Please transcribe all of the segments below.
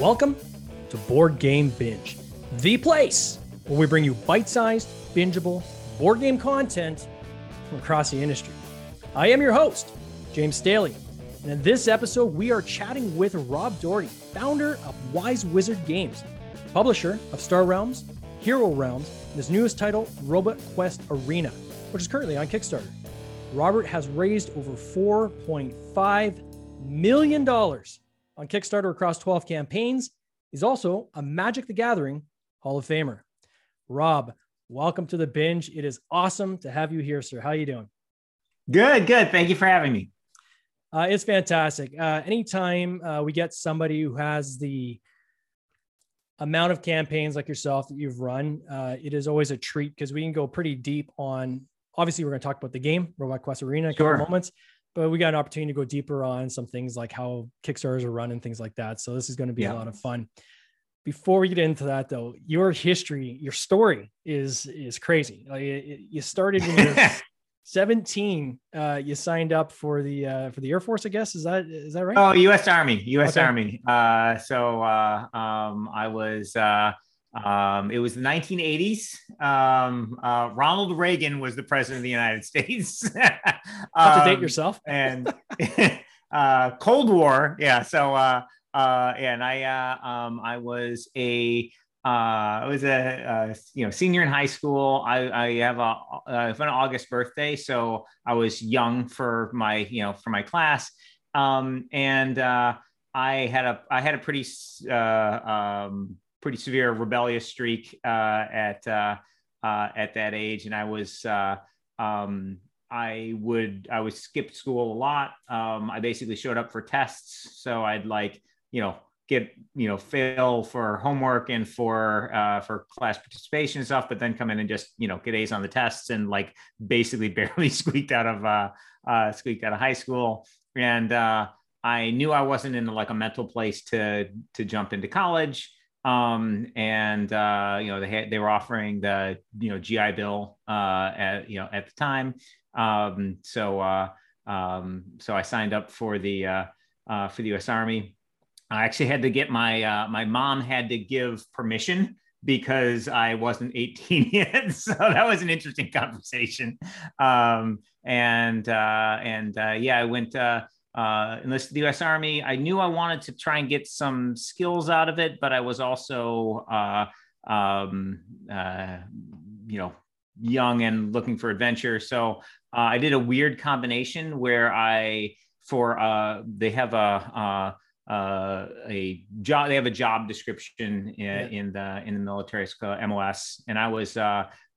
Welcome to Board Game Binge, the place where we bring you bite sized, bingeable board game content from across the industry. I am your host, James Staley. And in this episode, we are chatting with Rob Dougherty, founder of White Wizard Games, publisher of Star Realms, Hero Realms, and his newest title, Robot Quest Arena, which is currently on Kickstarter. Robert has raised over $4.5 million on Kickstarter across 12 campaigns. He's also a Magic the Gathering Hall of Famer. Rob, welcome to the binge. It is awesome to have you here, sir. How are you doing? Good, good. Thank you for having me. Uh, it's fantastic. Uh, anytime uh, we get somebody who has the amount of campaigns like yourself that you've run, uh, it is always a treat because we can go pretty deep on. Obviously, we're going to talk about the game, Robot Quest Arena, in a Sure. couple moments, but we got an opportunity to go deeper on some things like how Kickstarters are run and things like that. So this is going to be a lot of fun. Before we get into that, though, your history, your story is is crazy. Like it, it- you started when you're 17. Uh, you signed up for the uh, for the Air Force, I guess. Is that is that right? oh, U.S. Army, U.S. Okay. Army. Uh, so uh, um, I was. Um, it was the 1980s. Um, uh, Ronald Reagan was the president of the United States. Up to date Um, yourself. and uh, Cold War. Yeah. So, uh, uh, and I, uh, um, I was a, uh, I was a, uh, you know, senior in high school. I, I have a, uh, I have an August birthday, so I was young for my, you know, for my class. Um, and uh, I had a, I had a pretty, uh, um, pretty severe rebellious streak uh, at, uh, uh, at that age, and I was. Uh, um, I would I would skip school a lot. Um, I basically showed up for tests, so I'd like you know get you know fail for homework and for uh, for class participation and stuff, but then come in and just you know get A's on the tests and like basically barely squeaked out of uh, uh, squeaked out of high school. And uh, I knew I wasn't in like a mental place to to jump into college um and uh you know they had they were offering the you know gi bill uh at you know at the time. Um so uh um so i signed up for the uh, uh for the us army. I actually had to get my uh my mom had to give permission because i wasn't 18 yet. So that was an interesting conversation. Um and uh and uh yeah i went uh uh, enlisted the U.S. Army. I knew I wanted to try and get some skills out of it, but I was also, uh, um, uh, you know, young and looking for adventure. So uh, I did a weird combination where I, for uh, they have a uh, uh, a job, they have a job description in, Yeah. in the in the military, called MOS, and I was.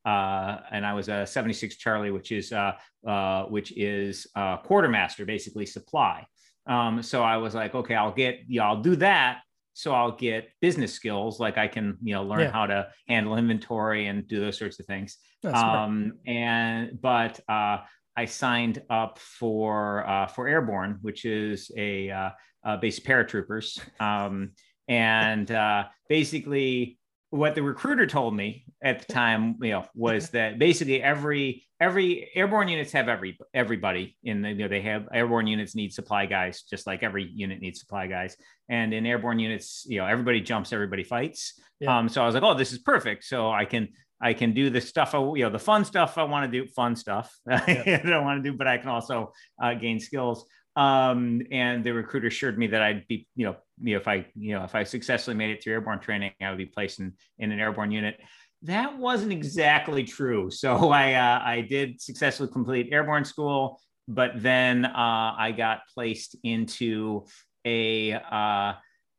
Uh, and I was a 76 Charlie, which is uh, uh, which is uh, quartermaster, basically supply. Um, so I was like, okay, I'll get, yeah, I'll do that. So I'll get business skills, like I can, you know, learn Yeah. how to handle inventory and do those sorts of things. Um, and but uh, I signed up for uh, for Airborne, which is a uh, uh, basic paratroopers, um, and uh, basically what the recruiter told me at the time, you know, was that basically every every airborne units have every everybody in the, you know they have airborne units need supply guys just like every unit needs supply guys. And in airborne units you know everybody jumps everybody fights. Yeah. um so i was like oh this is perfect. So i can i can do the stuff you know the fun stuff i want to do fun stuff i don't want to do but i can also uh, gain skills. Um and the recruiter assured me that i'd be you know you know if i you know if i successfully made it through airborne training i would be placed in in an airborne unit. That wasn't exactly true. So i uh, i did successfully complete airborne school but then uh, i got placed into a uh,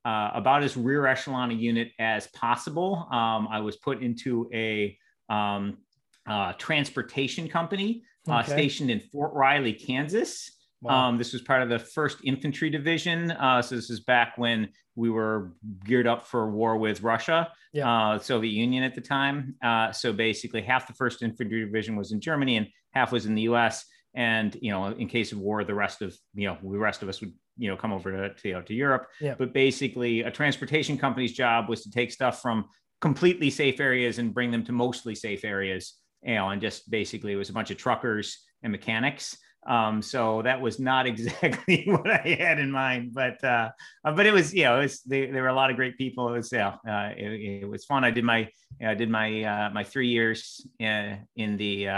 uh, about as rear echelon a unit as possible. Um, i was put into a um, uh, transportation company uh, Okay. stationed in fort riley kansas Wow. um, this was part of the first infantry division. Uh, so this is back when we were geared up for war with Russia, Yeah. uh, Soviet Union at the time. Uh, so basically, half the first infantry division was in Germany and half was in the U.S. And you know, in case of war, the rest of you know the rest of us would you know come over to to, you know, to Europe. Yeah. But basically, a transportation company's job was to take stuff from completely safe areas and bring them to mostly safe areas. You know, and just basically it was a bunch of truckers and mechanics Um, so that was not exactly what I had in mind, but uh, uh, but it was you know it was they, there were a lot of great people. It was yeah uh, it, it, was fun. I did my I did my uh, my three years in, uh, in the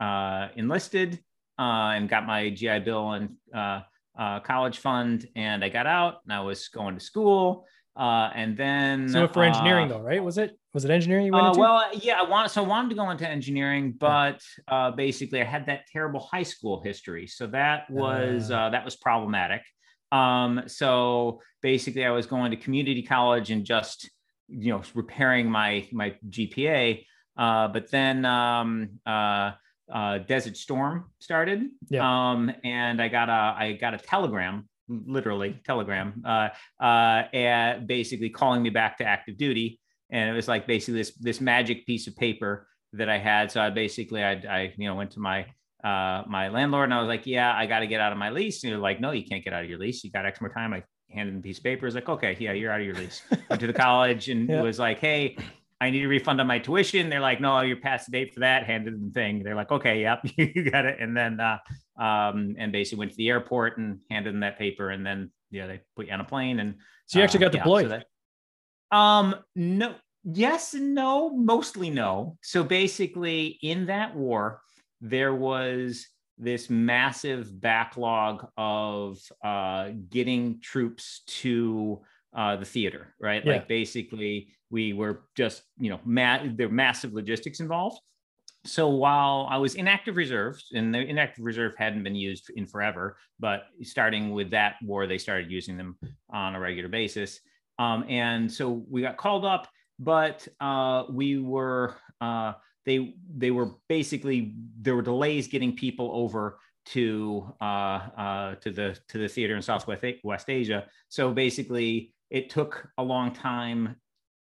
uh, enlisted and got my GI Bill and college fund, and I got out and I was going to school. Uh, and then so for engineering uh, though, right? Was it was it engineering you went uh, into? Well, yeah, I want so I wanted to go into engineering, but uh, basically I had that terrible high school history, so that was uh, that was problematic. Um, so basically, I was going to community college and just you know repairing my my GPA. Uh, but then um, uh, uh, Desert Storm started, yeah. um, and I got a I got a telegram literally telegram, uh, uh, and basically calling me back to active duty. And it was like basically this this magic piece of paper that I had. So I basically I, I you know went to my uh, my landlord and I was like, yeah, I got to get out of my lease. And they're like, no, you can't get out of your lease. You got X more time. I handed him a piece of paper. I was like, okay, yeah, you're out of your lease. Went to the college and yeah. was like, hey, I need a refund on my tuition. They're like, no, you're past the date for that. Handed them the thing. They're like, okay, yep, you got it. And then, uh, um, and basically went to the airport and handed them that paper. And then, yeah, they put you on a plane. And so you actually got uh, deployed. Yeah, so that, um, no, yes and no, mostly no. So basically, in that war, there was this massive backlog of uh, getting troops to uh, the theater, right? Yeah. Like basically, we were just, you know, ma- there massive logistics involved. So while I was in active reserve, and the inactive reserve hadn't been used in forever, but starting with that war, they started using them on a regular basis. Um, and so we got called up, but uh, we were uh, they they were basically there were delays getting people over to uh, uh, to the to the theater in Southwest West Asia. So basically, it took a long time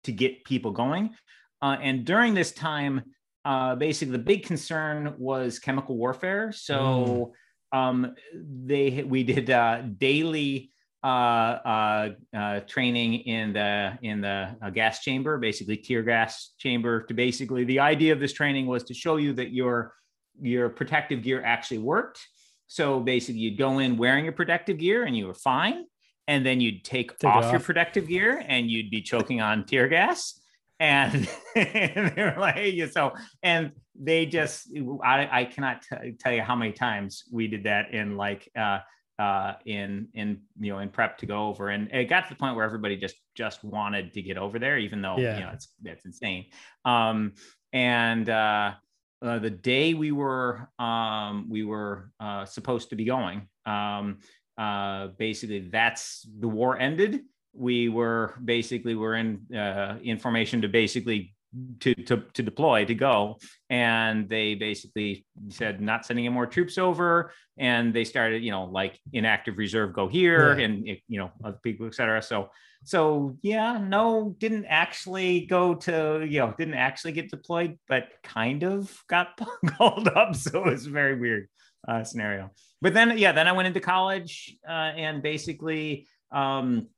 to get people going. Uh, and during this time, uh, basically the big concern was chemical warfare. So mm. um, they we did uh, daily uh, uh, uh, training in the in the gas chamber, basically tear gas chamber. To basically the idea of this training was to show you that your your protective gear actually worked. So basically, you'd go in wearing your protective gear and you were fine and then you'd take, take off, off, your protective gear and you'd be choking on tear gas. And, they were like, hey, so, and they just, I, I cannot t- tell you how many times we did that in like, uh, uh, in in you know in prep to go over, and it got to the point where everybody just just wanted to get over there, even though yeah. you know it's that's insane. Um, and uh, uh, the day we were um, we were uh, supposed to be going, um, uh, basically that's the war ended. We were basically we're in uh, information to basically to, to to deploy to go, and they basically said not sending any more troops over, and they started you know like inactive reserve go here, yeah. and you know other people etc. So so yeah, no, didn't actually go to you know didn't actually get deployed, but kind of got called up, so it was very weird uh, scenario. But then, yeah, then I went into college uh, and basically um,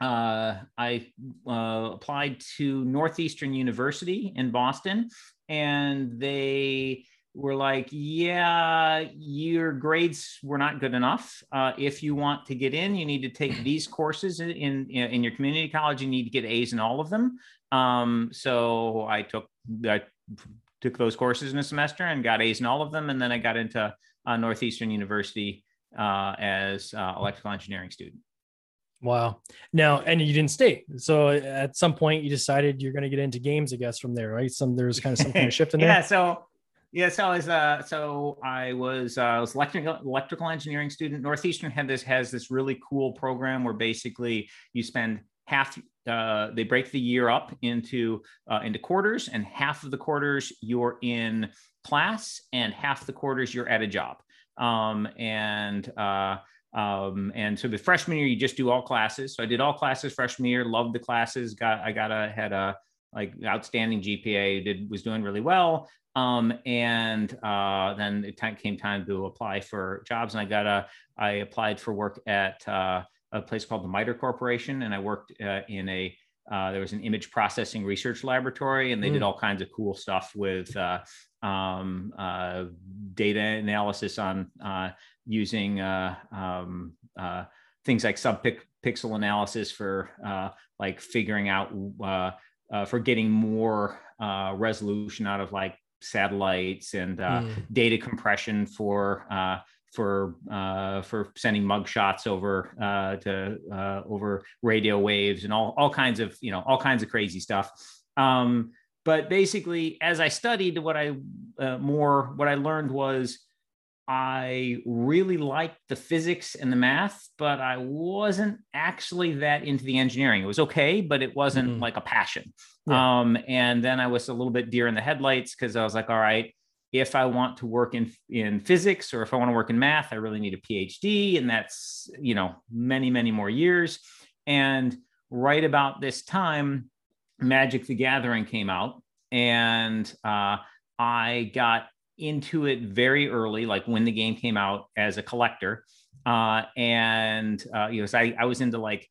uh, I uh, applied to Northeastern University in Boston, and they were like, "Yeah, your grades were not good enough. Uh, if you want to get in, you need to take these courses in, in in your community college. You need to get A's in all of them." Um, so I took I took those courses in a semester and got A's in all of them, and then I got into uh, Northeastern University uh, as uh, electrical engineering student. Wow. Now, and you didn't stay. So at some point, you decided you're going to get into games, I guess, from there, right? Some there's kind of some kind of shift in there. yeah. So yeah. So I was uh, so I was uh, I was electrical electrical engineering student. Northeastern had this has this really cool program where basically you spend half uh, they break the year up into uh, into quarters and half of the quarters you're in class and half the quarters you're at a job. Um, and uh, um, and so the freshman year you just do all classes. So I did all classes freshman year, loved the classes. Got I got a had a like outstanding GPA, did was doing really well. Um, and uh, then it time, came time to apply for jobs, and I got a I applied for work at uh, a place called the MITRE Corporation, and I worked uh, in a uh, there was an image processing research laboratory, and they mm. did all kinds of cool stuff with uh, um, uh, data analysis on uh, using uh, um, uh, things like sub-pixel analysis for uh, like figuring out for getting more resolution out of like satellites and mm. data compression for for uh, for sending mugshots over uh, to uh, over radio waves and all all kinds of you know all kinds of crazy stuff. Um, but basically, as I studied, what I uh, more what I learned was I really liked the physics and the math, but I wasn't actually that into the engineering. It was okay, but it wasn't mm-hmm. like a passion. Yeah. Um, and then I was a little bit deer in the headlights because I was like, all right, if I want to work in in physics or if I want to work in math, I really need a PhD, and that's you know many many more years. And right about this time, Magic the Gathering came out, and uh, I got into it very early, like when the game came out as a collector. Uh, and uh, you know, so I, I was into like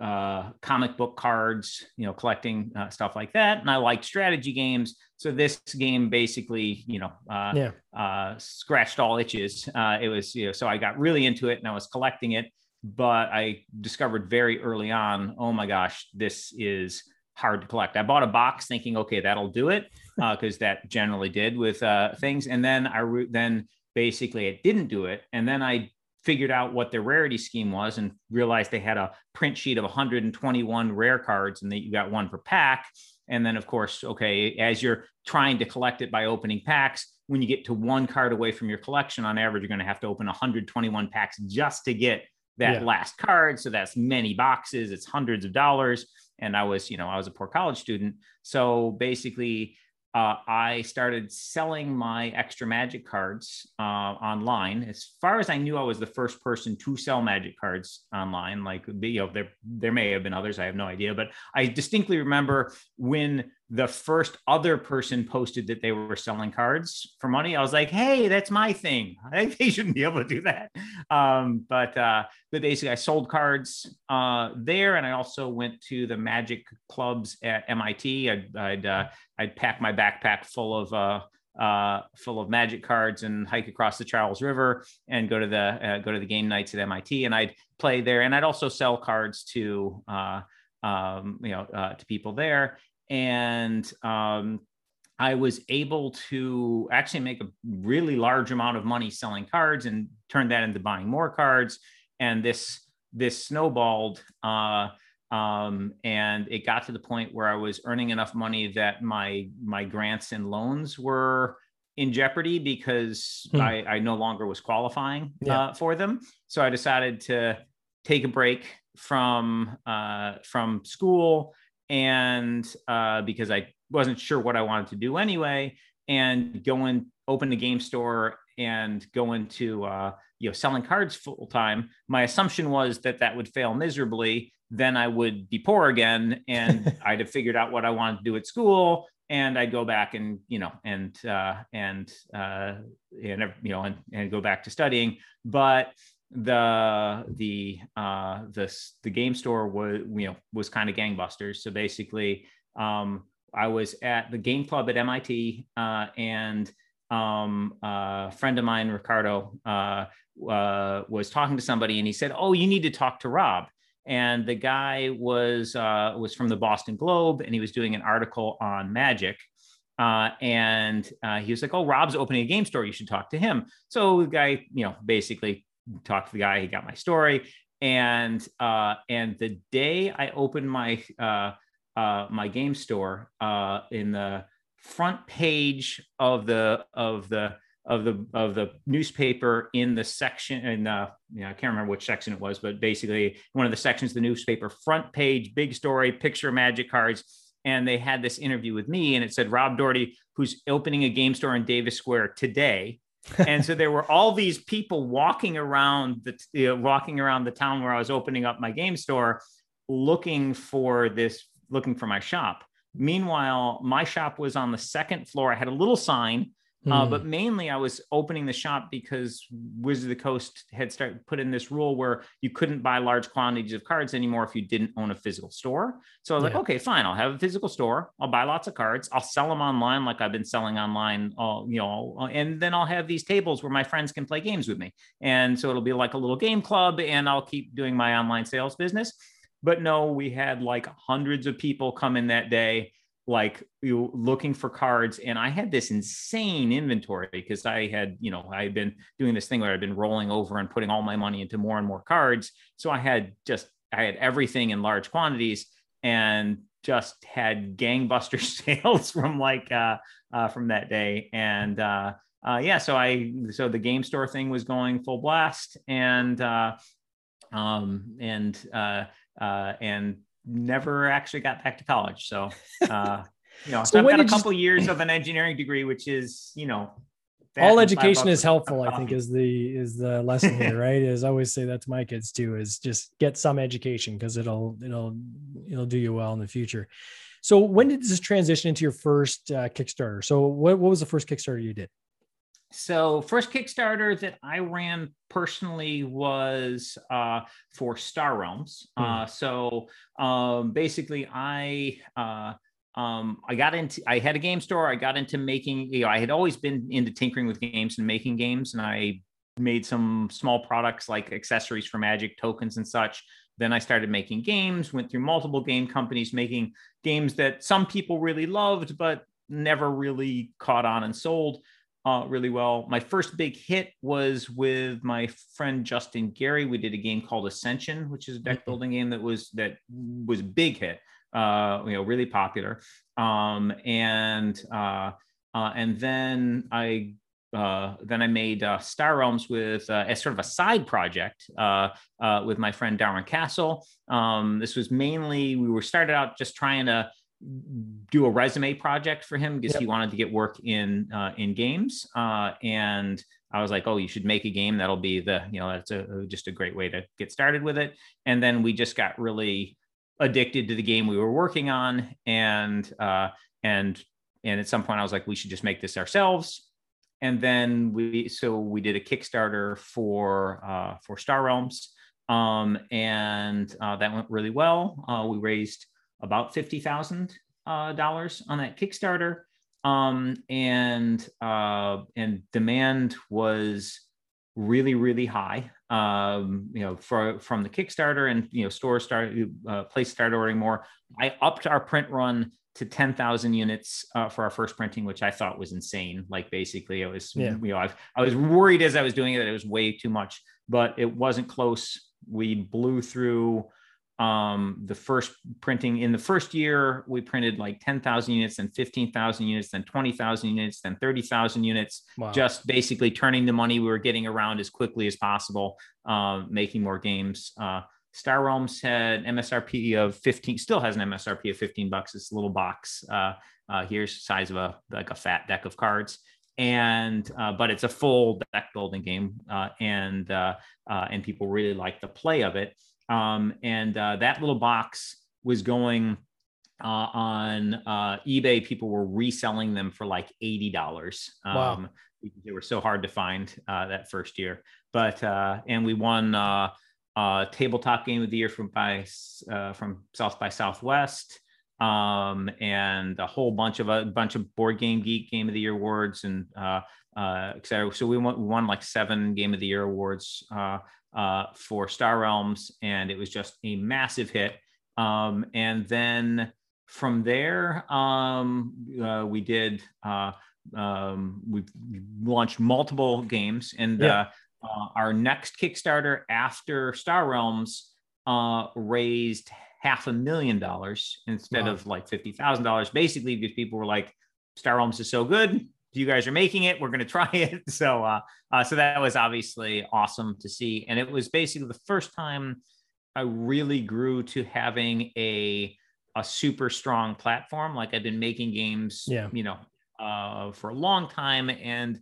uh, comic book cards, you know, collecting uh, stuff like that. And I liked strategy games. So this game basically, you know, uh, yeah. uh, scratched all itches. Uh, it was, you know, so I got really into it and I was collecting it. But I discovered very early on, oh my gosh, this is hard to collect. I bought a box thinking, okay, that'll do it, because uh, that generally did with uh, things. And then I re- then basically it didn't do it. And then I figured out what their rarity scheme was and realized they had a print sheet of 121 rare cards and that you got one per pack. And then, of course, okay, as you're trying to collect it by opening packs, when you get to one card away from your collection, on average, you're going to have to open 121 packs just to get that yeah. last card. So that's many boxes, it's hundreds of dollars. And I was, you know, I was a poor college student. So basically, uh, I started selling my extra magic cards uh, online. As far as I knew, I was the first person to sell magic cards online. Like, you know, there there may have been others. I have no idea, but I distinctly remember when the first other person posted that they were selling cards for money, I was like, "Hey, that's my thing. I think they shouldn't be able to do that." Um, but uh, but basically, I sold cards uh, there, and I also went to the magic clubs at MIT. I'd I'd, uh, I'd pack my backpack full of uh, uh, full of magic cards and hike across the Charles River and go to the uh, go to the game nights at MIT, and I'd play there, and I'd also sell cards to uh, um, you know uh, to people there and um, I was able to actually make a really large amount of money selling cards and turn that into buying more cards. And this this snowballed, uh, um, and it got to the point where I was earning enough money that my my grants and loans were in jeopardy because hmm. I, I, no longer was qualifying yeah. uh, for them. So I decided to take a break from uh, from school and uh, because I wasn't sure what I wanted to do anyway, and go and open a game store and go into uh, you know selling cards full time. My assumption was that that would fail miserably. Then I would be poor again, and I'd have figured out what I wanted to do at school, and I'd go back and you know and uh, and uh, and you know and, and go back to studying. But the the uh the the game store was you know was kind of gangbusters so basically um i was at the game club at mit uh and um a friend of mine ricardo uh, uh was talking to somebody and he said oh you need to talk to rob and the guy was uh was from the boston globe and he was doing an article on magic uh, and uh, he was like, "Oh, Rob's opening a game store. You should talk to him." So the guy, you know, basically talked to the guy. He got my story, and uh, and the day I opened my uh, uh, my game store uh, in the front page of the of the of the of the newspaper in the section in the you know, I can't remember which section it was, but basically one of the sections of the newspaper, front page, big story, picture magic cards. And they had this interview with me, and it said Rob Dougherty, who's opening a game store in Davis Square today and so there were all these people walking around the you know, walking around the town where I was opening up my game store, looking for this, looking for my shop. Meanwhile, my shop was on the second floor. I had a little sign Uh, but hmm. mainly, I was opening the shop because Wizard of the Coast had started put in this rule where you couldn't buy large quantities of cards anymore if you didn't own a physical store. So I was yeah. like, okay, fine, I'll have a physical store. I'll buy lots of cards. I'll sell them online, like I've been selling online. All you know, and then I'll have these tables where my friends can play games with me, and so it'll be like a little game club, and I'll keep doing my online sales business. But no, we had like hundreds of people come in that day like you looking for cards and i had this insane inventory because i had you know i had been doing this thing where i've been rolling over and putting all my money into more and more cards. So i had just i had everything in large quantities and just had gangbuster sales from like uh, uh from that day. And uh uh, yeah, so I so the game store thing was going full blast, and uh, um, and uh, uh, and never actually got back to college. So, uh, you know, so I've got a couple you... years of an engineering degree, which is, you know, all education is helpful. I think is the is the lesson here, right? Is I always say that to my kids too. Is just get some education because it'll it'll it'll do you well in the future. So when did this transition into your first uh, Kickstarter? So what what was the first Kickstarter you did? So first Kickstarter that I ran personally was uh, for Star Realms. Uh, so um, basically, I uh, um, I got into I had a game store. I got into making. You know, I had always been into tinkering with games and making games, and I made some small products like accessories for Magic tokens and such. Then I started making games. Went through multiple game companies making games that some people really loved, but never really caught on and sold uh, really well. My first big hit was with my friend Justin Gary. We did a game called Ascension, which is a deck mm-hmm. building game that was that was big hit. Uh, you know, really popular. Um, and uh, uh, and then I uh, then I made uh, Star Realms with uh, as sort of a side project uh, uh, with my friend Darwin Kastle. Um, this was mainly we were started out just trying to do a resume project for him because yep. he wanted to get work in uh, in games uh, and i was like oh you should make a game. That'll be the you know that's a just a great way to get started with it. And then we just got really addicted to the game we were working on and uh, and and at some point i was like we should just make this ourselves. And then we so we did a kickstarter for uh, for star realms um, and uh, that went really well. Uh, we raised about fifty thousand uh, dollars on that Kickstarter, um, and uh, and demand was really really high. Um, you know, for from the Kickstarter and you know stores started uh, place started ordering more. I upped our print run to 10,000 units uh, for our first printing, which I thought was insane. Like basically it was, yeah. you know, I've, I was worried as I was doing it that it was way too much, but it wasn't close. We blew through um, the first printing in the first year, we printed like 10,000 units, then 15,000 units, then 20,000 units, then 30,000 units, wow. just basically turning the money we were getting around as quickly as possible, uh, making more games. Uh, Star Realms had MSRP of 15, still has an MSRP of 15 bucks. It's a little box. Uh, uh, here's size of a like a fat deck of cards and uh, but it's a full deck building game uh, and uh, uh and people really like the play of it um, and uh, that little box was going uh, on uh, eBay. People were reselling them for like eighty dollars. Um, wow. They were so hard to find uh, that first year. But uh, and we won uh, tabletop game of the year from by from South by Southwest um, and a whole bunch of a bunch of board game geek game of the year awards and uh, uh, etc. So we won, we won like seven game of the year awards uh, uh, for Star Realms, and it was just a massive hit. Um, and then from there, um, uh, we did uh, um, we launched multiple games, and yeah. Uh, uh, our next Kickstarter after Star Realms uh, raised half a million dollars instead wow. of like fifty thousand dollars. Basically, because people were like, "Star Realms is so good, you guys are making it. We're going to try it. So, uh, uh, so that was obviously awesome to see. And it was basically the first time I really grew to having a, a super strong platform. Like I've been making games, yeah. you know, uh, for a long time and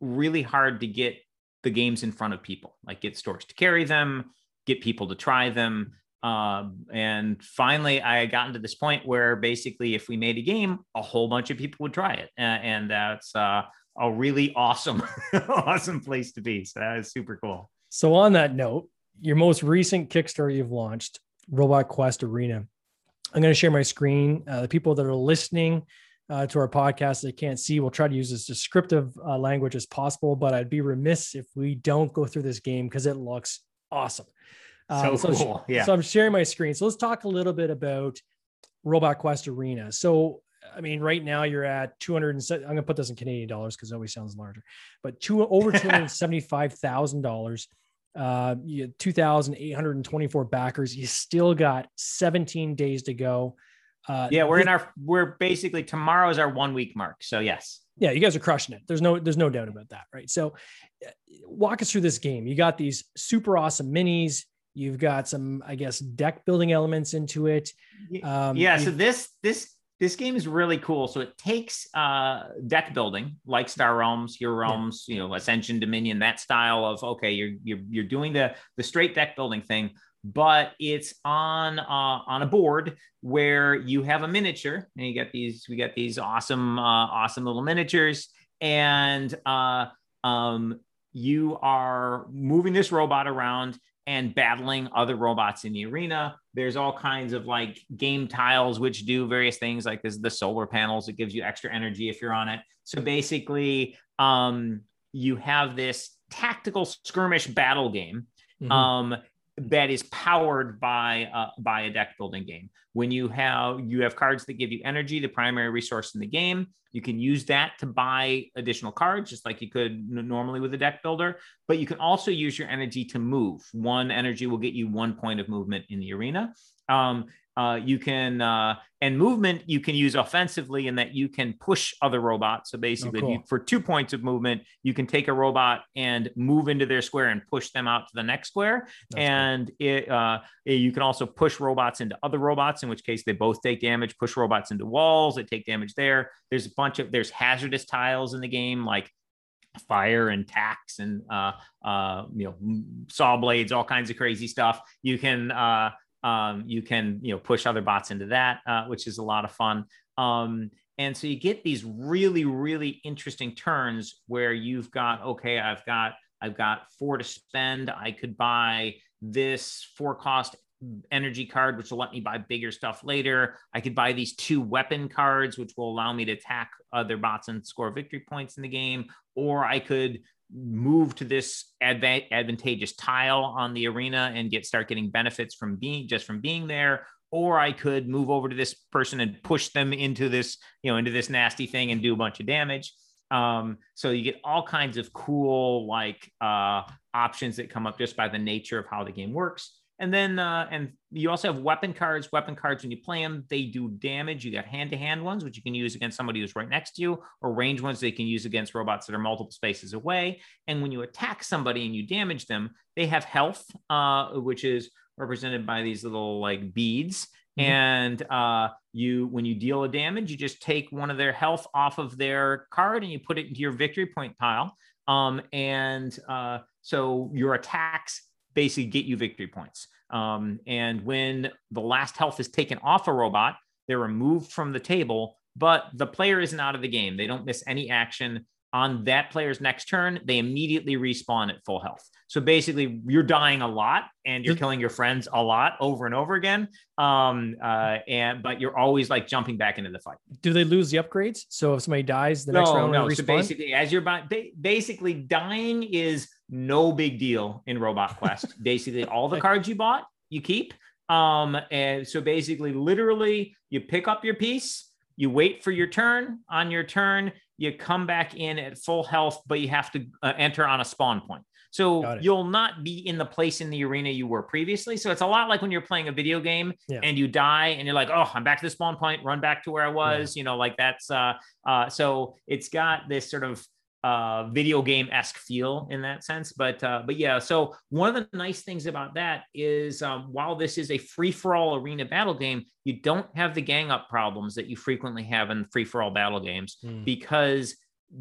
really hard to get the games in front of people, like get stores to carry them, get people to try them. Um, and finally, I had gotten to this point where basically, if we made a game, a whole bunch of people would try it, uh, and that's uh, a really awesome, awesome place to be. So that is super cool. So on that note, your most recent Kickstarter you've launched, Robot Quest Arena. I'm going to share my screen. Uh, the people that are listening uh, to our podcast they can't see, we'll try to use as descriptive uh, language as possible. But I'd be remiss if we don't go through this game because it looks awesome. Uh, so, so cool. Yeah. So I'm sharing my screen. So let's talk a little bit about Robot Quest Arena. So I mean, right now you're at 200. I'm going to put this in Canadian dollars because it always sounds larger, but two over $275,000 uh, you 2,824 backers. You still got 17 days to go. Uh, yeah, we're in our, we're basically tomorrow is our one week mark. So yes. Yeah, you guys are crushing it. There's no, there's no doubt about that. Right. So uh, walk us through this game. You got these super awesome minis. You've got some, I guess, deck building elements into it. Um, yeah. So this, this this game is really cool. So it takes uh, deck building like Star Realms, Hero Realms, yeah. you know, Ascension, Dominion, that style of okay, you're you're you're doing the the straight deck building thing, but it's on uh, on a board where you have a miniature, and you get these we get these awesome uh, awesome little miniatures, and uh, um, you are moving this robot around and battling other robots in the arena. There's all kinds of like game tiles which do various things, like this is the solar panels. It gives you extra energy if you're on it. So basically, um, you have this tactical skirmish battle game. Mm-hmm. Um, that is powered by uh, by a deck building game. When you have you have cards that give you energy, the primary resource in the game, you can use that to buy additional cards, just like you could normally with a deck builder. But you can also use your energy to move. One energy will get you one point of movement in the arena. Um, uh, you can uh, and movement you can use offensively in that you can push other robots. So basically, oh, cool. you, for two points of movement, you can take a robot and move into their square and push them out to the next square. That's and cool. it, uh, you can also push robots into other robots, in which case they both take damage. Push robots into walls, they take damage there. There's a bunch of there's hazardous tiles in the game like fire and tacks and uh, uh, you know saw blades, all kinds of crazy stuff. You can uh, um, you can you know push other bots into that, uh, which is a lot of fun. Um, and so you get these really really interesting turns where you've got okay, I've got I've got four to spend. I could buy this four cost energy card, which will let me buy bigger stuff later. I could buy these two weapon cards, which will allow me to attack other bots and score victory points in the game. Or I could move to this adva- advantageous tile on the arena and get start getting benefits from being just from being there or i could move over to this person and push them into this you know into this nasty thing and do a bunch of damage. Um, so you get all kinds of cool like uh, options that come up just by the nature of how the game works and then, uh, and you also have weapon cards. Weapon cards, when you play them, they do damage. You got hand to hand ones, which you can use against somebody who's right next to you, or range ones they can use against robots that are multiple spaces away. And when you attack somebody and you damage them, they have health, uh, which is represented by these little like beads. Mm-hmm. And uh, you, when you deal a damage, you just take one of their health off of their card and you put it into your victory point pile. Um, and uh, so your attacks basically get you victory points. Um, and when the last health is taken off a robot, they're removed from the table, but the player isn't out of the game. They don't miss any action on that player's next turn. They immediately respawn at full health. So basically, you're dying a lot and you're killing your friends a lot over and over again. Um, uh, and but you're always like jumping back into the fight. Do they lose the upgrades? So if somebody dies, the next round, no. So basically, as you're basically dying is no big deal in Robot Quest. basically, all the cards you bought, you keep. Um, and so basically, literally, you pick up your piece, you wait for your turn. On your turn, you come back in at full health, but you have to uh, enter on a spawn point. So you'll not be in the place in the arena you were previously. So it's a lot like when you're playing a video game yeah. and you die and you're like, oh, I'm back to the spawn point, run back to where I was, yeah. you know, like that's uh uh so it's got this sort of uh, video game esque feel in that sense. But uh, but yeah, so one of the nice things about that is um, while this is a free for all arena battle game, you don't have the gang up problems that you frequently have in free for all battle games mm. because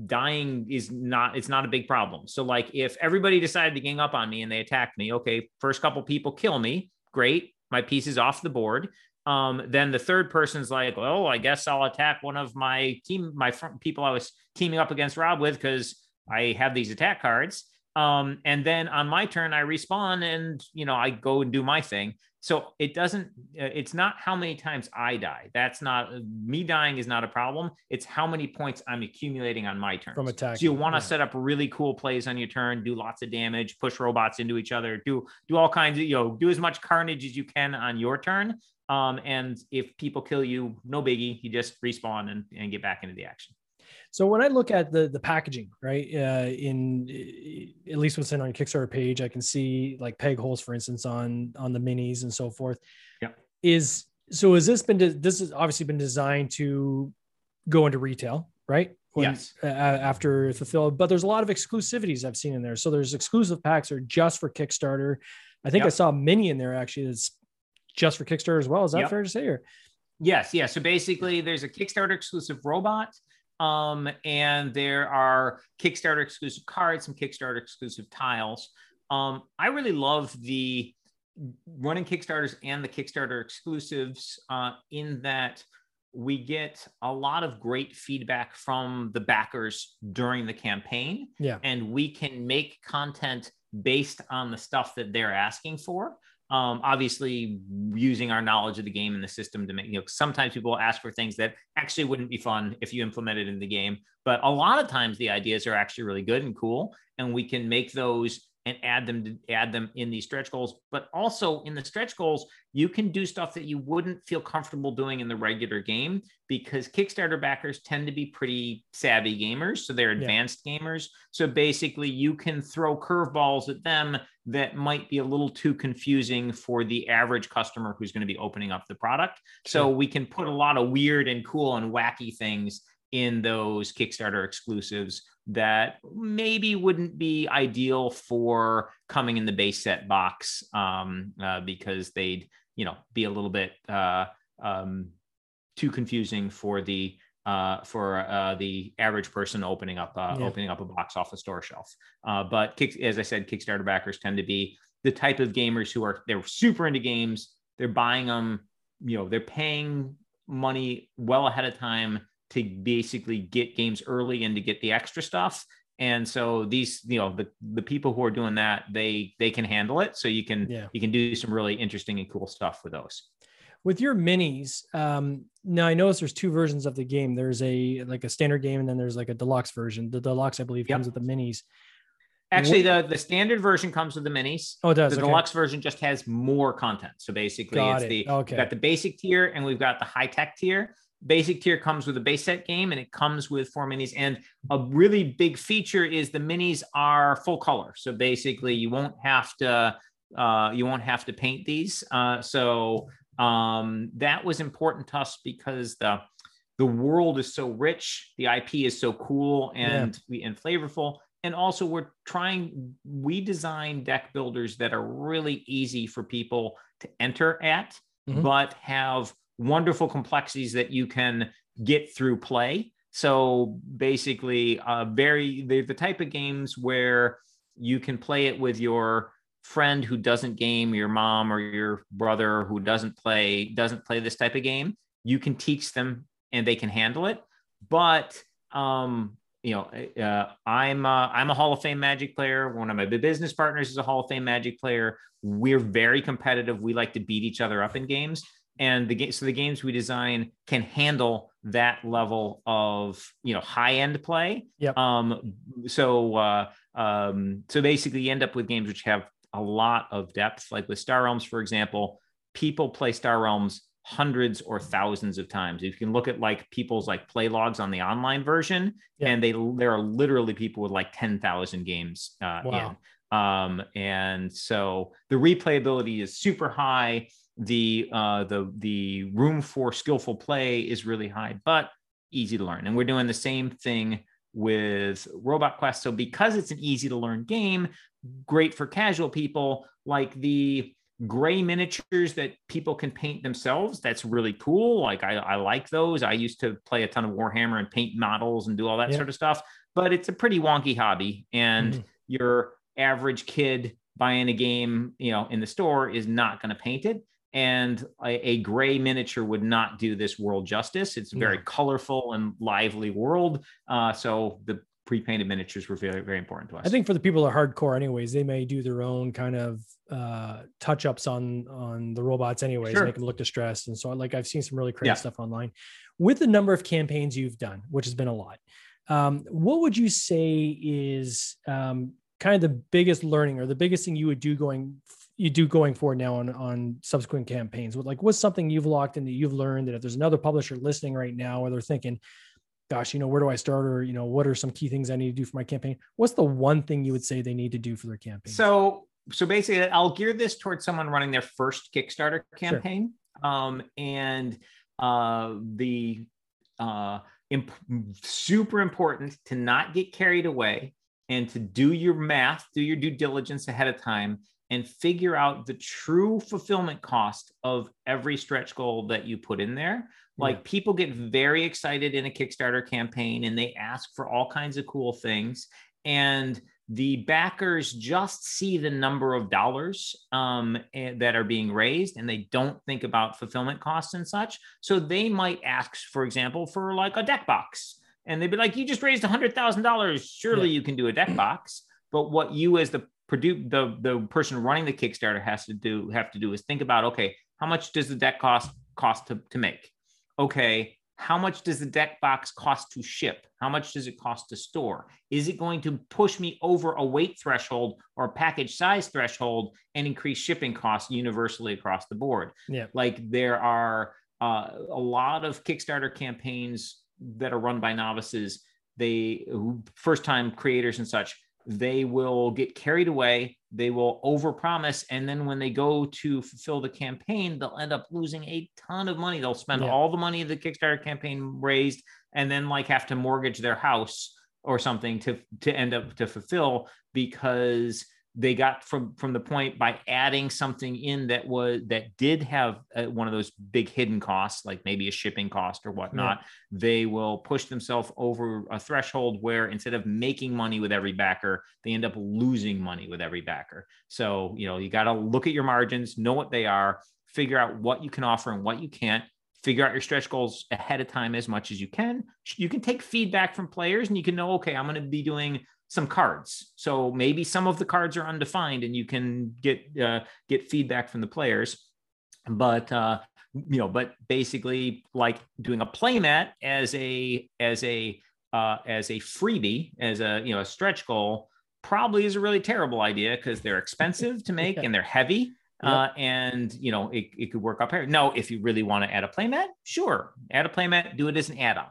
dying is not it's not a big problem. So like if everybody decided to gang up on me and they attacked me, okay, first couple people kill me, great, my piece is off the board. Um, then the third person's like, well, I guess I'll attack one of my team, my people I was teaming up against Rob with because I have these attack cards. Um, and then on my turn, I respawn and you know I go and do my thing. So it doesn't. Uh, it's not how many times I die. That's not me dying is not a problem. It's how many points I'm accumulating on my turn. From attack. So you want to yeah. set up really cool plays on your turn, do lots of damage, push robots into each other, do do all kinds of you know do as much carnage as you can on your turn. Um, and if people kill you, no biggie. You just respawn and, and get back into the action. So when I look at the the packaging, right, uh, in at least what's in on your Kickstarter page, I can see like peg holes, for instance, on on the minis and so forth. Yeah. Is so has this been this has obviously been designed to go into retail, right? When, yes. Uh, after fulfilled, but there's a lot of exclusivities I've seen in there. So there's exclusive packs are just for Kickstarter. I think yep. I saw a mini in there actually that's just for Kickstarter as well. Is that yep. fair to say? Or yes, yeah. So basically, there's a Kickstarter exclusive robot um, and there are Kickstarter exclusive cards, some Kickstarter exclusive tiles. Um, I really love the running Kickstarters and the Kickstarter exclusives uh, in that we get a lot of great feedback from the backers during the campaign. Yeah. And we can make content based on the stuff that they're asking for um, obviously using our knowledge of the game and the system to make you know sometimes people ask for things that actually wouldn't be fun if you implemented in the game but a lot of times the ideas are actually really good and cool and we can make those and add them to add them in these stretch goals. But also in the stretch goals, you can do stuff that you wouldn't feel comfortable doing in the regular game because Kickstarter backers tend to be pretty savvy gamers. So they're advanced yeah. gamers. So basically, you can throw curveballs at them that might be a little too confusing for the average customer who's going to be opening up the product. Sure. So we can put a lot of weird and cool and wacky things in those Kickstarter exclusives that maybe wouldn't be ideal for coming in the base set box um, uh, because they'd you know be a little bit uh, um, too confusing for the uh, for uh, the average person opening up uh, yeah. opening up a box off a store shelf. Uh, but kick, as I said, Kickstarter backers tend to be the type of gamers who are they're super into games. They're buying them, you know, they're paying money well ahead of time to basically get games early and to get the extra stuff and so these you know the the people who are doing that they they can handle it so you can yeah. you can do some really interesting and cool stuff with those with your minis um now i notice there's two versions of the game there's a like a standard game and then there's like a deluxe version the deluxe i believe yep. comes with the minis Actually, the, the standard version comes with the minis. Oh, it does. The okay. deluxe version just has more content. So basically, got it's it. the okay. got the basic tier and we've got the high tech tier basic tier comes with a base set game and it comes with four minis and a really big feature is the minis are full color so basically you won't have to uh, you won't have to paint these uh, so um, that was important to us because the the world is so rich the ip is so cool and yeah. and flavorful and also we're trying we design deck builders that are really easy for people to enter at mm-hmm. but have wonderful complexities that you can get through play. So basically, uh, very they're the type of games where you can play it with your friend who doesn't game, your mom or your brother who doesn't play doesn't play this type of game. You can teach them and they can handle it. But um, you know, uh, I'm I'm a Hall of Fame Magic player. One of my business partners is a Hall of Fame Magic player. We're very competitive. We like to beat each other up in games and the game so the games we design can handle that level of you know high end play yep. um so uh um so basically you end up with games which have a lot of depth like with star realms for example people play star realms hundreds or thousands of times you can look at like people's like play logs on the online version yep. and they there are literally people with like 10,000 games uh wow. in um and so the replayability is super high the uh, the the room for skillful play is really high, but easy to learn. And we're doing the same thing with Robot Quest. So because it's an easy to learn game, great for casual people, like the gray miniatures that people can paint themselves. That's really cool. Like I, I like those. I used to play a ton of Warhammer and paint models and do all that yeah. sort of stuff, but it's a pretty wonky hobby. And mm-hmm. your average kid buying a game, you know, in the store is not going to paint it and a, a, gray miniature would not do this world justice. It's a very colorful and lively world. Uh, so the pre-painted miniatures were very, very important to us. I think for the people that are hardcore, anyways, they may do their own kind of uh, touch-ups on on the robots, anyways, sure. make them look distressed. And so, like, I've seen some really crazy yeah. stuff online. With the number of campaigns you've done, which has been a lot, um, what would you say is um, kind of the biggest learning or the biggest thing you would do going you do going forward now on on subsequent campaigns? Like, what's something you've locked in that you've learned that if there's another publisher listening right now, or they're thinking, "Gosh, you know, where do I start?" or you know, what are some key things I need to do for my campaign? What's the one thing you would say they need to do for their campaign? So, so basically, I'll gear this towards someone running their first Kickstarter campaign, sure. um, and uh, the uh, imp- super important to not get carried away and to do your math, do your due diligence ahead of time and figure out the true fulfillment cost of every stretch goal that you put in there. Like yeah. people get very excited in a Kickstarter campaign and they ask for all kinds of cool things. And the backers just see the number of dollars um, eh, that are being raised and they don't think about fulfillment costs and such. So they might ask, for example, for like a deck box. And they'd be like, you just raised $100,000. Surely yeah. you can do a deck box. But what you as the produce the the person running the Kickstarter has to do have to do is think about okay, how much does the deck cost cost to, to make? Okay, how much does the deck box cost to ship? How much does it cost to store? Is it going to push me over a weight threshold or package size threshold and increase shipping costs universally across the board? Yeah. Like there are uh, a lot of Kickstarter campaigns that are run by novices. They first time creators and such they will get carried away they will overpromise and then when they go to fulfill the campaign they'll end up losing a ton of money they'll spend yeah. all the money the kickstarter campaign raised and then like have to mortgage their house or something to to end up to fulfill because they got from from the point by adding something in that was that did have uh, one of those big hidden costs like maybe a shipping cost or whatnot yeah. they will push themselves over a threshold where instead of making money with every backer they end up losing money with every backer so you know you got to look at your margins know what they are figure out what you can offer and what you can't figure out your stretch goals ahead of time as much as you can you can take feedback from players and you can know okay i'm going to be doing some cards. So maybe some of the cards are undefined, and you can get uh, get feedback from the players. But uh, you know, but basically, like doing a playmat as a as a uh, as a freebie, as a you know a stretch goal, probably is a really terrible idea because they're expensive to make and they're heavy. Yep. Uh, and you know it, it could work up here. No, if you really want to add a playmat, sure, add a playmat, do it as an add-on.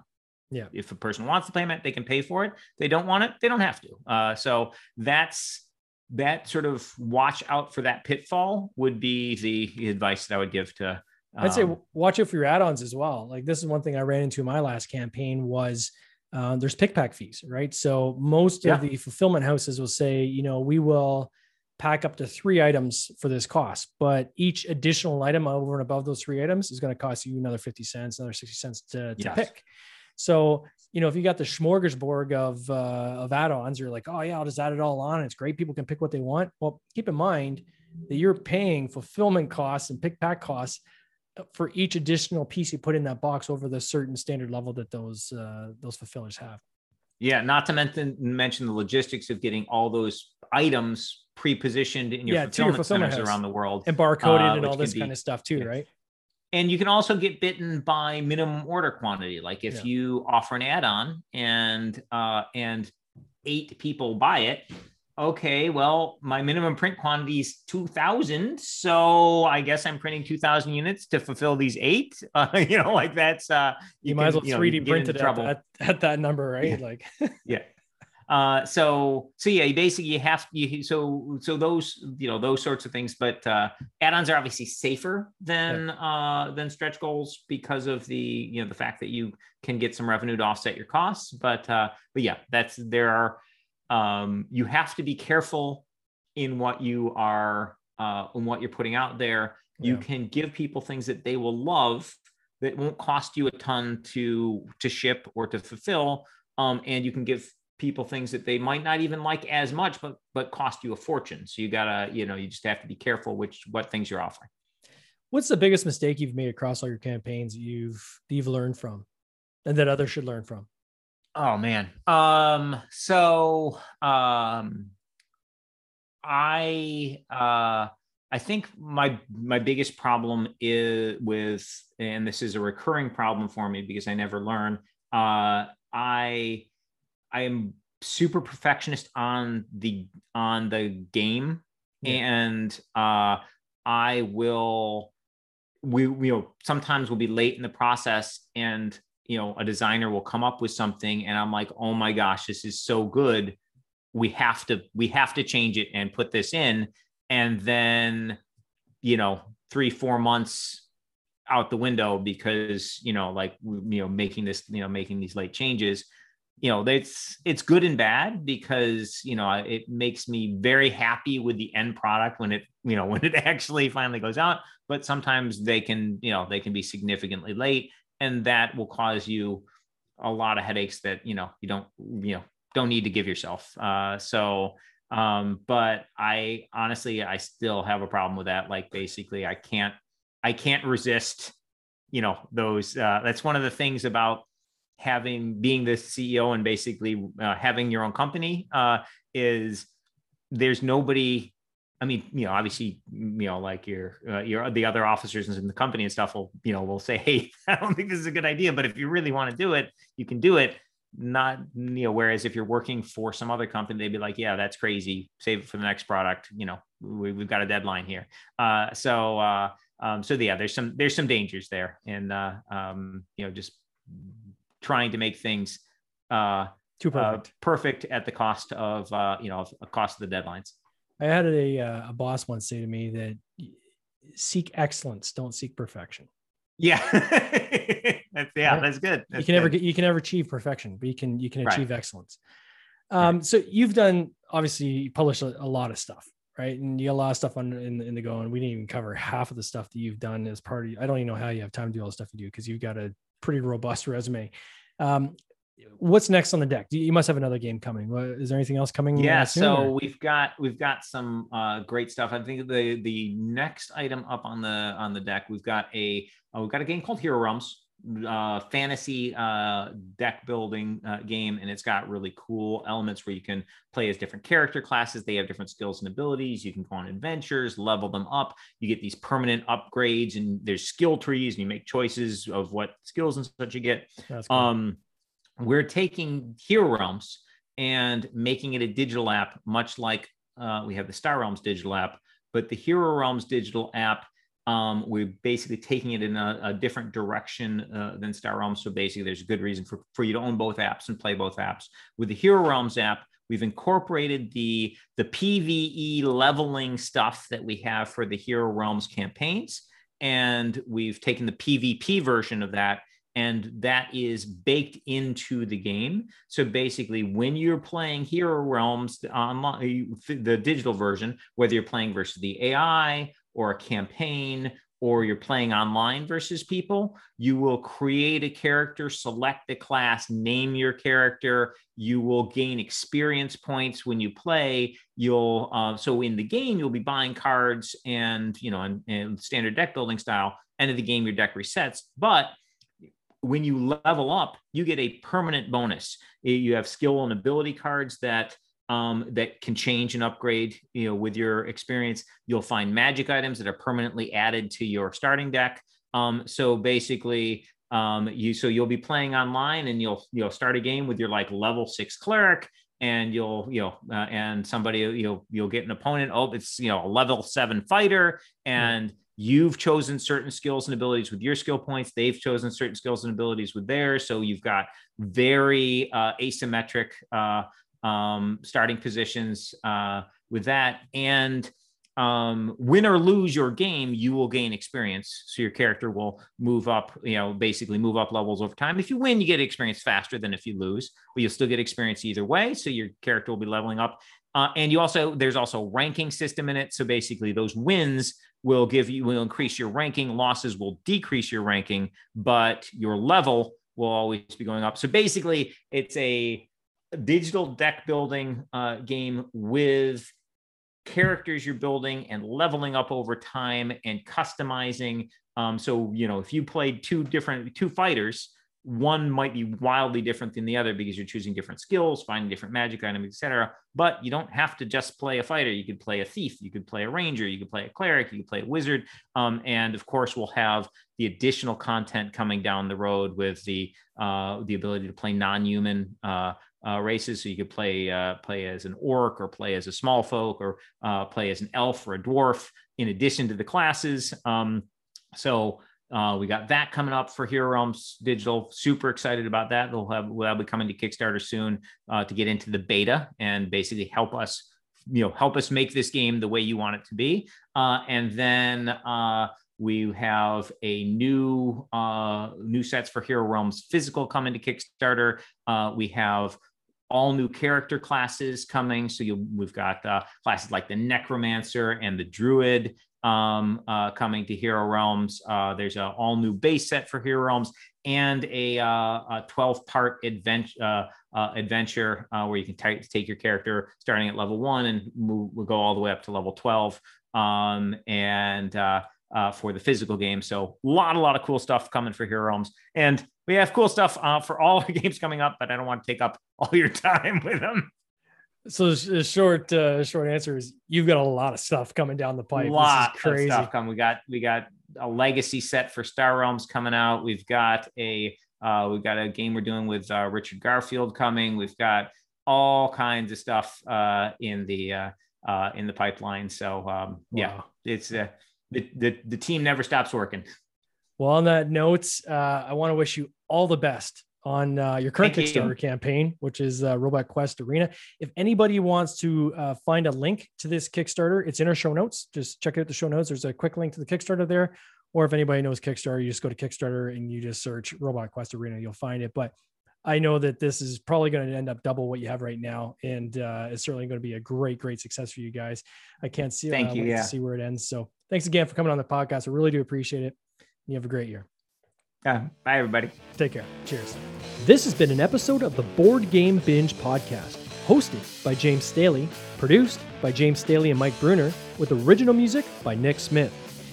Yeah. If a person wants the payment, they can pay for it. they don't want it, they don't have to. Uh, so that's that sort of watch out for that pitfall would be the advice that I would give to. Um, I'd say um, watch out for your add-ons as well. Like this is one thing I ran into in my last campaign was uh, there's pick pack fees, right? So most yeah. of the fulfillment houses will say, you know, we will pack up to three items for this cost, but each additional item over and above those three items is going to cost you another 50 cents, another 60 cents to, to yes. pick. So, you know, if you got the smorgasbord of uh, of add-ons, you're like, oh yeah, I'll just add it all on. It's great. People can pick what they want. Well, keep in mind that you're paying fulfillment costs and pick pack costs uh, for each additional piece you put in that box over the certain standard level that those uh, those fulfillers have. Yeah, not to mention mention the logistics of getting all those items pre-positioned in your yeah, fulfillment, your fulfillment centers house. around the world and barcoded uh, and all this be, kind of stuff too, yeah. right? And you can also get bitten by minimum order quantity like if yeah. you offer an add-on and uh, and eight people buy it okay well my minimum print quantity is 2000 so i guess i'm printing 2000 units to fulfill these eight uh, you know like that's uh you, you might can, as well 3d print it at, at, at, that number right yeah. like yeah uh, so so yeah, you basically you have you so so those you know those sorts of things, but uh, add-ons are obviously safer than yeah. uh, than stretch goals because of the you know the fact that you can get some revenue to offset your costs. But uh, but yeah, that's there are um, you have to be careful in what you are uh, in what you're putting out there. Yeah. You can give people things that they will love that won't cost you a ton to to ship or to fulfill um, and you can give people things that they might not even like as much, but but cost you a fortune. So you gotta, you know, you just have to be careful which what things you're offering. what's the biggest mistake you've made across all your campaigns that you've that you've learned from and that others should learn from? Oh man. Um so um I uh I think my my biggest problem is with and this is a recurring problem for me because I never learn. Uh I I am super perfectionist on the on the game. Yeah. and uh I will we you know sometimes we'll be late in the process and you know a designer will come up with something and i'm like oh my gosh this is so good. We have to we have to change it and put this in. And then you know three four months out the window because you know like you know making this you know making these late changes you know it's it's good and bad because you know it makes me very happy with the end product when it you know when it actually finally goes out but sometimes they can you know they can be significantly late and that will cause you a lot of headaches that you know you don't you know don't need to give yourself uh, so um, but i honestly i still have a problem with that like basically i can't i can't resist you know those uh, that's one of the things about having being the ceo and basically uh, having your own company uh, is there's nobody I mean, you know, obviously, you know, like your uh, your the other officers in the company and stuff will, you know, will say, "Hey, I don't think this is a good idea," but if you really want to do it, you can do it. Not, you know, whereas if you're working for some other company, they'd be like, "Yeah, that's crazy. Save it for the next product." You know, we, have got a deadline here. Uh, so, uh, um, so yeah, there's some there's some dangers there, and uh, um, you know, just trying to make things uh, too perfect. Uh, perfect at the cost of uh, you know, of cost of the deadlines. I had a uh, a boss once say to me that seek excellence, don't seek perfection. Yeah, that's yeah, right? that's good. That's you can good. never get you can never achieve perfection, but you can you can achieve right. excellence. Um, right. so you've done obviously you published a, a, lot of stuff, right? And you got a lot of stuff on in, in the go, and we didn't even cover half of the stuff that you've done as part of. I don't even know how you have time to do all the stuff you do because you've got a pretty robust resume. Um, what's next on the deck? You must have another game coming. Is there anything else coming? Yeah, so or? we've got we've got some uh, great stuff. I think the the next item up on the on the deck we've got a uh, we've got a game called Hero Realms, uh, fantasy uh, deck building uh, game, and it's got really cool elements where you can play as different character classes. They have different skills and abilities. You can go on adventures, level them up. You get these permanent upgrades, and there's skill trees, and you make choices of what skills and such you get. Cool. Um, we're taking Hero Realms and making it a digital app, much like uh, we have the Star Realms digital app. But the Hero Realms digital app, um, we're basically taking it in a, a different direction uh, than Star Realms. So basically, there's a good reason for, for you to own both apps and play both apps. With the Hero Realms app, we've incorporated the, the PVE leveling stuff that we have for the Hero Realms campaigns. And we've taken the PvP version of that and that is baked into the game. So basically, when you're playing Hero Realms online, the digital version, whether you're playing versus the AI or a campaign, or you're playing online versus people, you will create a character, select a class, name your character. You will gain experience points when you play. You'll uh, so in the game you'll be buying cards and you know and standard deck building style. End of the game, your deck resets, but when you level up, you get a permanent bonus. You have skill and ability cards that um, that can change and upgrade. You know, with your experience, you'll find magic items that are permanently added to your starting deck. Um, so basically, um, you so you'll be playing online, and you'll you'll start a game with your like level six cleric, and you'll you know uh, and somebody you'll you'll get an opponent. Oh, it's you know a level seven fighter, and mm-hmm you've chosen certain skills and abilities with your skill points they've chosen certain skills and abilities with theirs so you've got very uh, asymmetric uh, um, starting positions uh, with that. And um, win or lose your game you will gain experience. So your character will move up you know basically move up levels over time. If you win you get experience faster than if you lose but you'll still get experience either way. So your character will be leveling up. Uh, and you also there's also a ranking system in it. So basically those wins will give you will increase your ranking. Losses will decrease your ranking but your level will always be going up. So basically it's a digital deck building uh, game with characters you're building and leveling up over time and customizing. Um, so you know, if you played two different two fighters, one might be wildly different than the other because you're choosing different skills, finding different magic items, etc. But you don't have to just play a fighter. You could play a thief, you could play a ranger, you could play a cleric, you could play a wizard, um, and of course, we'll have the additional content coming down the road with the uh, the ability to play non-human. Uh, uh, races, so you could play uh, play as an orc, or play as a small folk, or uh, play as an elf or a dwarf, in addition to the classes. Um, so uh, we got that coming up for Hero Realms Digital. Super excited about that. They'll have will be coming to Kickstarter soon uh, to get into the beta and basically help us, you know, help us make this game the way you want it to be. Uh, and then uh, we have a new uh, new sets for Hero Realms Physical coming to Kickstarter. Uh, we have all new character classes coming. So you we've got uh, classes like the Necromancer and the Druid um, uh, coming to Hero Realms. Uh, there's an all new base set for Hero Realms and a, uh, a 12 part adventure, uh, uh, adventure uh, where you can t- take your character starting at level one and move, we'll go all the way up to level 12. Um, and for the physical game. So a lot, a lot of cool stuff coming for Hero Realms. And we have cool stuff for all our games coming up, but I don't want to take up all your time with them. So the short uh, short answer is you've got a lot of stuff coming down the pipe. A lot of stuff coming. We got we got a legacy set for Star Realms coming out. We've got a uh, we've got a game we're doing with uh, Richard Garfield coming. We've got all kinds of stuff uh, in the uh, uh, in the pipeline. So um, wow. yeah, it's uh, the, the the team never stops working. Well, on that note, uh, I want to wish you all the best on uh, your current Thank Kickstarter you. campaign, which is uh, Robot Quest Arena. If anybody wants to uh, find a link to this Kickstarter, it's in our show notes. Just check out the show notes. There's a quick link to the Kickstarter there. Or if anybody knows Kickstarter, you just go to Kickstarter and you just search Robot Quest Arena, you'll find it. But I know that this is probably going to end up double what you have right now, and uh, it's certainly going to be a great, great success for you guys. I can't see. Thank uh, you. Yeah. see where it ends. So thanks again for coming on the podcast. I really do appreciate it. You have a great year. Yeah. Bye, everybody. Take care. Cheers. This has been an episode of the Board Game Binge podcast, hosted by James Staley, produced by James Staley and Mike Bruner, with original music by Nick Smith.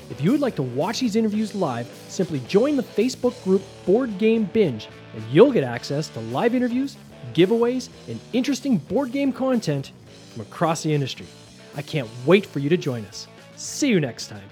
If you would like to watch these interviews live, simply join the Facebook group Board Game Binge, and you'll get access to live interviews, giveaways, and interesting board game content from across the industry. I can't wait for you to join us. See you next time.